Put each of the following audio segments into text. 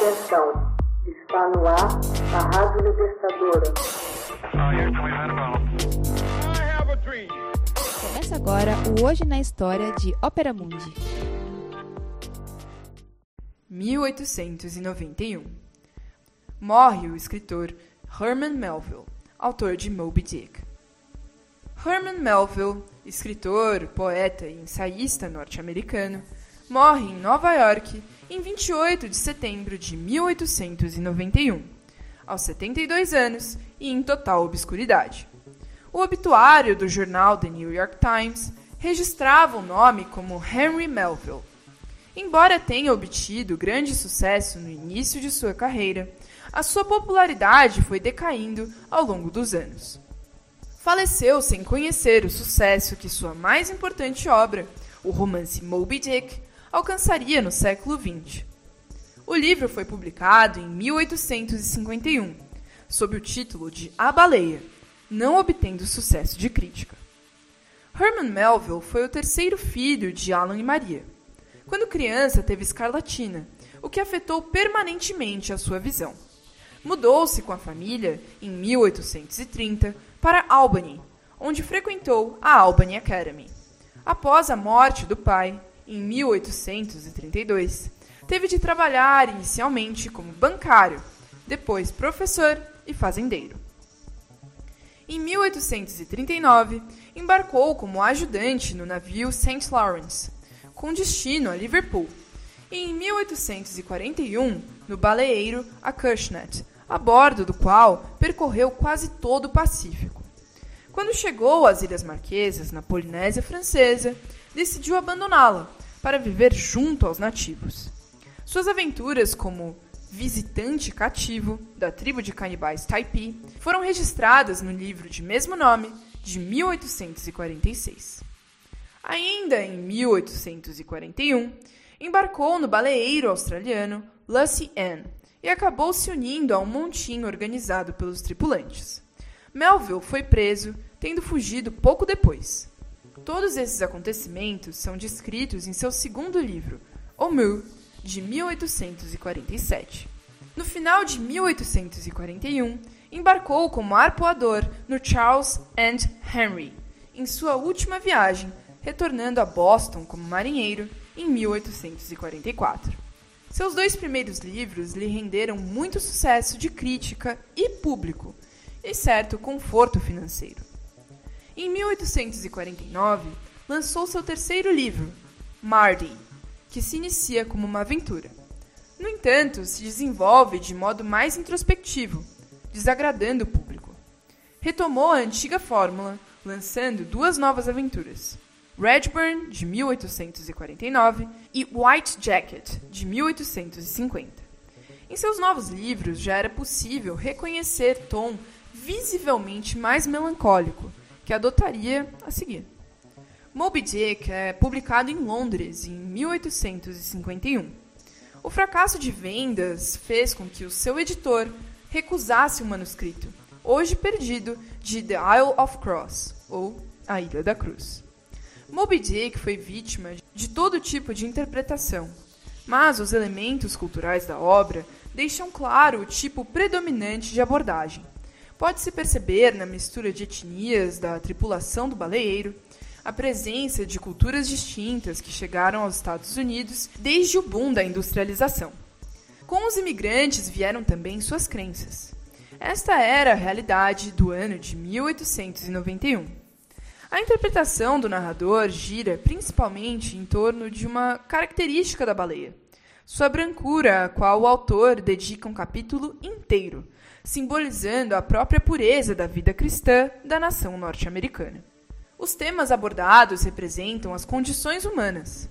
Atenção, está no ar a Rádio Libertadora. Começa agora o Hoje na História de Ópera Mundi. 1891 Morre o escritor Herman Melville, autor de Moby Dick. Herman Melville, escritor, poeta e ensaísta norte-americano, morre em Nova York em 28 de setembro de 1891, aos 72 anos e em total obscuridade. O obituário do jornal The New York Times registrava o nome como Henry Melville. Embora tenha obtido grande sucesso no início de sua carreira, a sua popularidade foi decaindo ao longo dos anos. Faleceu sem conhecer o sucesso que sua mais importante obra, o romance Moby Dick, alcançaria no século XX. O livro foi publicado em 1851, sob o título de A Baleia, não obtendo sucesso de crítica. Herman Melville foi o terceiro filho de Alan e Maria. Quando criança, teve escarlatina, o que afetou permanentemente a sua visão. Mudou-se com a família, em 1830, para Albany, onde frequentou a Albany Academy. Após a morte do pai, em 1832, teve de trabalhar inicialmente como bancário, depois professor e fazendeiro. Em 1839, embarcou como ajudante no navio St. Lawrence, com destino a Liverpool, e em 1841 no baleeiro Acushnet, a bordo do qual percorreu quase todo o Pacífico. Quando chegou às Ilhas Marquesas, na Polinésia Francesa, decidiu abandoná-la para viver junto aos nativos. Suas aventuras como visitante cativo da tribo de canibais Taipi foram registradas no livro de mesmo nome de 1846. Ainda em 1841, embarcou no baleeiro australiano Lucy Ann e acabou se unindo a um montinho organizado pelos tripulantes. Melville foi preso, tendo fugido pouco depois. Todos esses acontecimentos são descritos em seu segundo livro, O Mu, de 1847. No final de 1841, embarcou como arpoador no Charles and Henry, em sua última viagem, retornando a Boston como marinheiro em 1844. Seus dois primeiros livros lhe renderam muito sucesso de crítica e público, e certo conforto financeiro. Em 1849, lançou seu terceiro livro, Mardy, que se inicia como uma aventura. No entanto, se desenvolve de modo mais introspectivo, desagradando o público. Retomou a antiga fórmula, lançando duas novas aventuras, Redburn, de 1849, e White Jacket, de 1850. Em seus novos livros já era possível reconhecer tom visivelmente mais melancólico, que adotaria a seguir. Moby Dick é publicado em Londres em 1851. O fracasso de vendas fez com que o seu editor recusasse o manuscrito, hoje perdido, de The Isle of Cross, ou A Ilha da Cruz. Moby Dick foi vítima de todo tipo de interpretação, mas os elementos culturais da obra deixam claro o tipo predominante de abordagem pode-se perceber na mistura de etnias da tripulação do baleeiro a presença de culturas distintas que chegaram aos Estados Unidos desde o boom da industrialização. Com os imigrantes vieram também suas crenças. Esta era a realidade do ano de 1891. A interpretação do narrador gira principalmente em torno de uma característica da baleia, sua brancura, a qual o autor dedica um capítulo inteiro, simbolizando a própria pureza da vida cristã da nação norte-americana. Os temas abordados representam as condições humanas,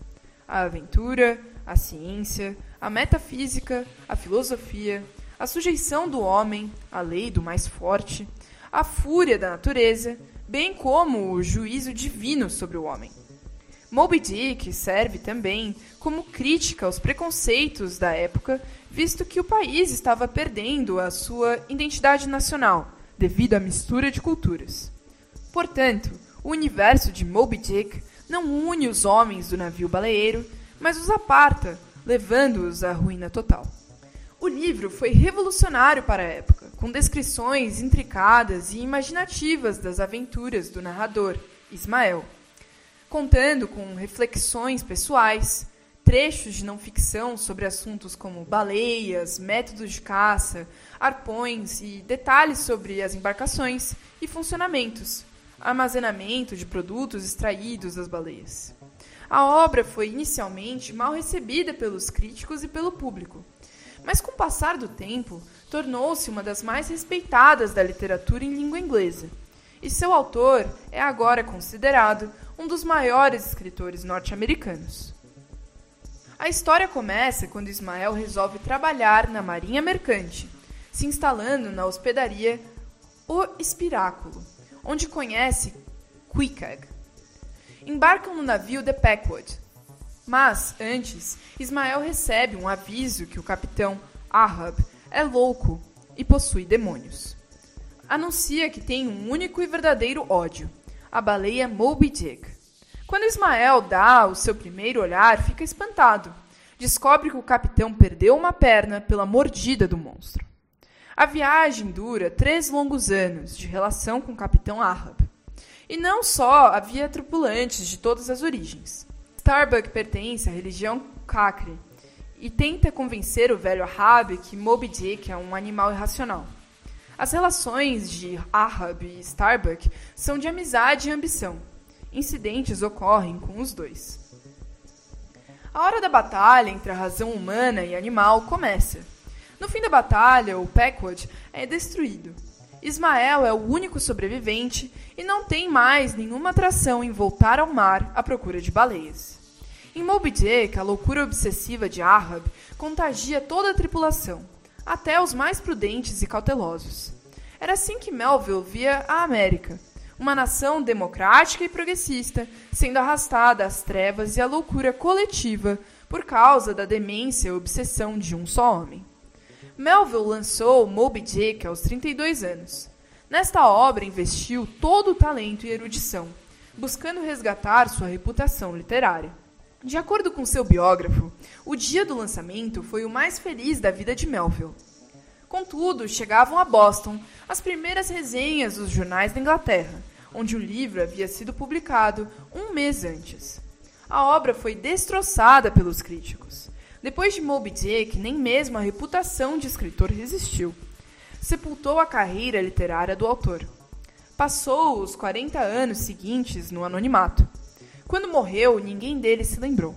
a aventura, a ciência, a metafísica, a filosofia, a sujeição do homem à lei do mais forte, a fúria da natureza, bem como o juízo divino sobre o homem. Moby Dick serve também como crítica aos preconceitos da época, visto que o país estava perdendo a sua identidade nacional devido à mistura de culturas. Portanto, o universo de Moby Dick não une os homens do navio baleeiro, mas os aparta, levando-os à ruína total. O livro foi revolucionário para a época, com descrições intricadas e imaginativas das aventuras do narrador, Ismael, contando com reflexões pessoais, trechos de não ficção sobre assuntos como baleias, métodos de caça, arpões e detalhes sobre as embarcações e funcionamentos, armazenamento de produtos extraídos das baleias. A obra foi inicialmente mal recebida pelos críticos e pelo público, mas com o passar do tempo tornou-se uma das mais respeitadas da literatura em língua inglesa. E seu autor é agora considerado um dos maiores escritores norte-americanos. A história começa quando Ismael resolve trabalhar na marinha mercante, se instalando na hospedaria O Espiráculo, onde conhece Quickeg. Embarcam no navio The Packwood, mas, antes, Ismael recebe um aviso que o capitão Ahab é louco e possui demônios. Anuncia que tem um único e verdadeiro ódio, a baleia Moby Dick. Quando Ismael dá o seu primeiro olhar, fica espantado. Descobre que o capitão perdeu uma perna pela mordida do monstro. A viagem dura três longos anos de relação com o capitão Ahab. E não só havia tripulantes de todas as origens. Starbuck pertence à religião Cacre e tenta convencer o velho Ahab que Moby Dick é um animal irracional. As relações de Ahab e Starbuck são de amizade e ambição. Incidentes ocorrem com os dois. A hora da batalha entre a razão humana e animal começa. No fim da batalha, o Packwood é destruído. Ismael é o único sobrevivente e não tem mais nenhuma atração em voltar ao mar à procura de baleias. Em Moby Dick, a loucura obsessiva de Ahab contagia toda a tripulação, até os mais prudentes e cautelosos. Era assim que Melville via a América, uma nação democrática e progressista, sendo arrastada às trevas e à loucura coletiva por causa da demência e obsessão de um só homem. Melville lançou Moby Dick aos 32 anos. Nesta obra investiu todo o talento e erudição, buscando resgatar sua reputação literária. De acordo com seu biógrafo, o dia do lançamento foi o mais feliz da vida de Melville. Contudo, chegavam a Boston as primeiras resenhas dos jornais da Inglaterra, onde o livro havia sido publicado um mês antes. A obra foi destroçada pelos críticos. Depois de Moby Dick, nem mesmo a reputação de escritor resistiu. Sepultou a carreira literária do autor. Passou os 40 anos seguintes no anonimato. Quando morreu, ninguém dele se lembrou.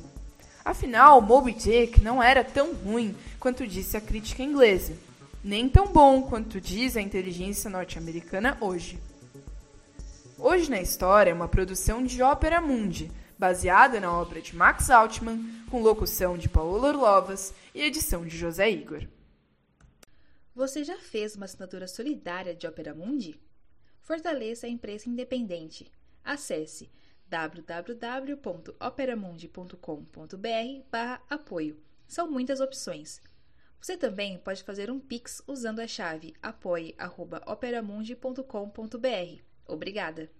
Afinal, Moby Dick não era tão ruim quanto disse a crítica inglesa, nem tão bom quanto diz a inteligência norte-americana hoje. Hoje na História é uma produção de Ópera Mundi, baseada na obra de Max Altman, com locução de Paulo Orlovas e edição de José Igor. Você já fez uma assinatura solidária de Ópera Mundi? Fortaleça a empresa independente. Acesse www.operamundi.com.br/apoio. São muitas opções. Você também pode fazer um Pix usando a chave apoie.operamundi.com.br. Obrigada!